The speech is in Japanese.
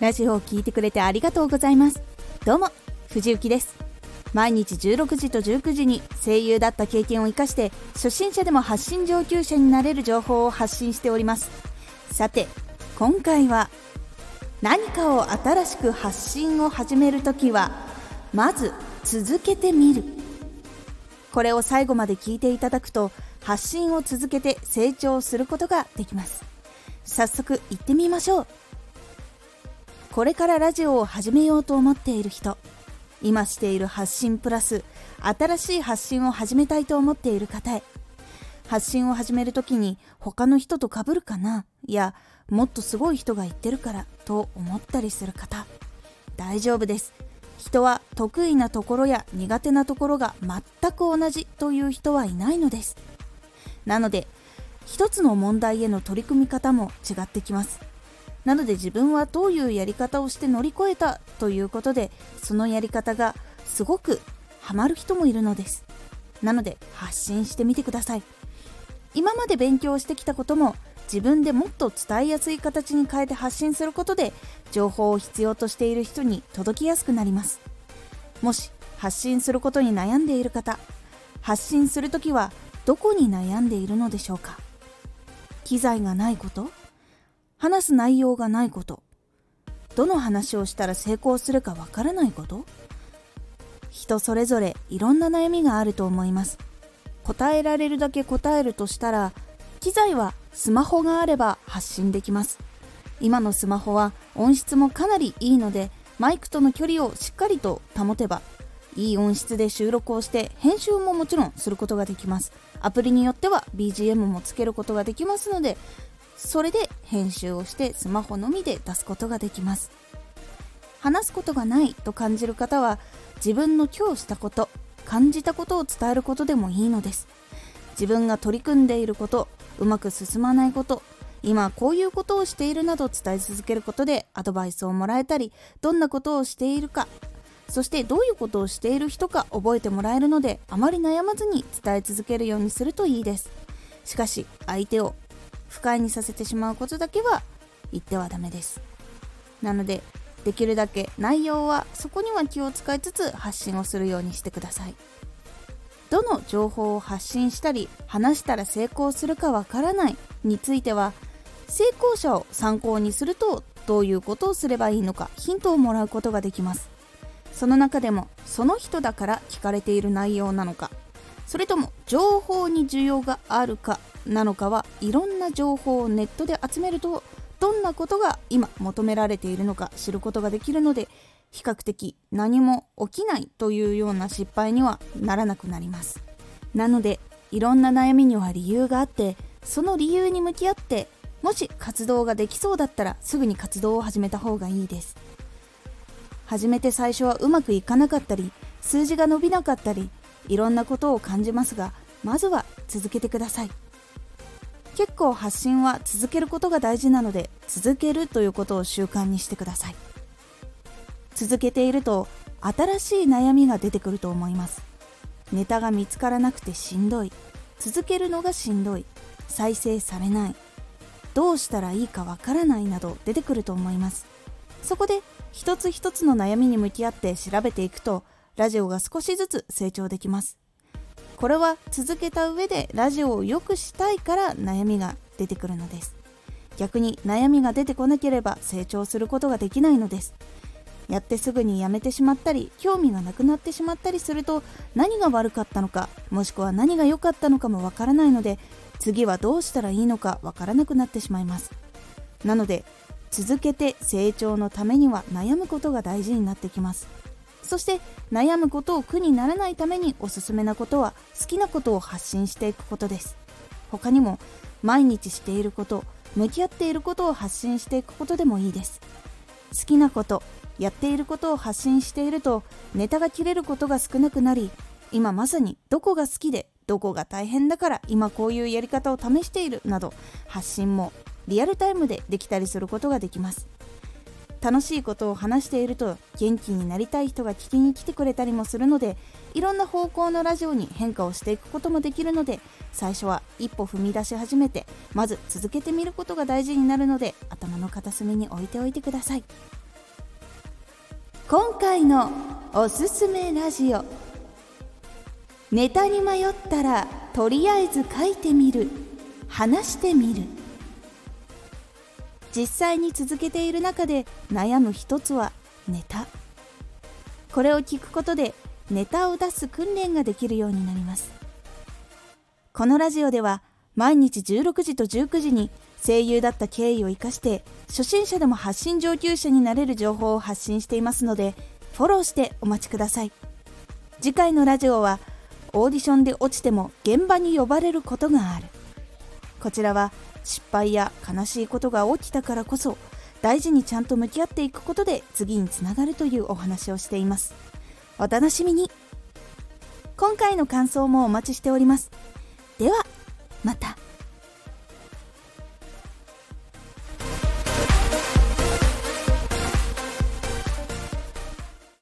ラジオを聴いてくれてありがとうございます。どうも藤幸です。毎日16時と19時に声優だった経験を生かして初心者でも発信上級者になれる情報を発信しております。さて今回は何かを新しく発信を始めるときはまず続けてみる。これを最後まで聞いていただくと発信を続けて成長することができます。早速行ってみましょう。これからラジオを始めようと思っている人今している発信プラス新しい発信を始めたいと思っている方へ発信を始める時に他の人と被るかないやもっとすごい人が言ってるからと思ったりする方大丈夫です。人は得意なところや苦手なところが全く同じという人はいないのです。なので一つの問題への取り組み方も違ってきます。なので自分はどういうやり方をして乗り越えたということでそのやり方がすごくハマる人もいるのです。なので発信してみてください。今まで勉強してきたことも自分でもっと伝えやすい形に変えて発信することで情報を必要としている人に届きやすくなります。もし発信することに悩んでいる方発信するときはどこに悩んでいるのでしょうか？機材がないこと？話す内容がないこと。どの話をしたら成功するかわからないこと。人それぞれいろんな悩みがあると思います。答えられるだけ答えるとしたら機材はスマホがあれば発信できます。今のスマホは音質もかなりいいのでマイクとの距離をしっかりと保てばいい音質で収録をして編集ももちろんすることができます。アプリによっては BGM もつけることができますのでそれで編集をしてスマホのみで出すことができます。話すことがないと感じる方は自分の今日したこと感じたことを伝えることでもいいのです。自分が取り組んでいることうまく進まないこと今こういうことをしているなど伝え続けることでアドバイスをもらえたりどんなことをしているかそしてどういうことをしている人か覚えてもらえるのであまり悩まずに伝え続けるようにするといいです。しかし相手を不快にさせてしまうことだけは言ってはダメです。なのでできるだけ内容はそこには気を使いつつ発信をするようにしてください。どの情報を発信したり話したら成功するかわからないについては成功者を参考にするとどういうことをすればいいのかヒントをもらうことができます。その中でもその人だから聞かれている内容なのかそれとも情報に需要があるかなのかはいろんな情報をネットで集めるとどんなことが今求められているのか知ることができるので比較的何も起きないというような失敗にはならなくなります。なのでいろんな悩みには理由があってその理由に向き合ってもし活動ができそうだったらすぐに活動を始めた方がいいです。始めて最初はうまくいかなかったり数字が伸びなかったりいろんなことを感じますがまずは続けてください。結構発信は続けることが大事なので続けるということを習慣にしてください。続けていると新しい悩みが出てくると思います。ネタが見つからなくてしんどい。続けるのがしんどい。再生されない。どうしたらいいかわからないなど出てくると思います。そこで一つ一つの悩みに向き合って調べていくとラジオが少しずつ成長できます。これは続けた上でラジオを良くしたいから悩みが出てくるのです。逆に悩みが出てこなければ成長することができないのです。やってすぐにやめてしまったり興味がなくなってしまったりすると何が悪かったのかもしくは何が良かったのかもわからないので次はどうしたらいいのかわからなくなってしまいます。なので続けて成長のためには悩むことが大事になってきます。そして悩むことを苦にならないためにおすすめなことは好きなことを発信していくことです。他にも毎日していること向き合っていることを発信していくことでもいいです。好きなことやっていることを発信しているとネタが切れることが少なくなり今まさにどこが好きでどこが大変だから今こういうやり方を試しているなど発信もリアルタイムでできたりすることができます。楽しいことを話していると元気になりたい人が聞きに来てくれたりもするのでいろんな方向のラジオに変化をしていくこともできるので最初は一歩踏み出し始めてまず続けてみることが大事になるので頭の片隅に置いておいてください。今回のおすすめラジオ。ネタに迷ったらとりあえず書いてみる。話してみる。実際に続けている中で悩む一つはネタ。これを聞くことでネタを出す訓練ができるようになります。このラジオでは毎日16時と19時に声優だった経緯を生かして初心者でも発信上級者になれる情報を発信していますのでフォローしてお待ちください。次回のラジオはオーディションで落ちても現場に呼ばれることがある。こちらは失敗や悲しいことが起きたからこそ大事にちゃんと向き合っていくことで次につながるというお話をしています。お楽しみに。今回の感想もお待ちしております。ではまた。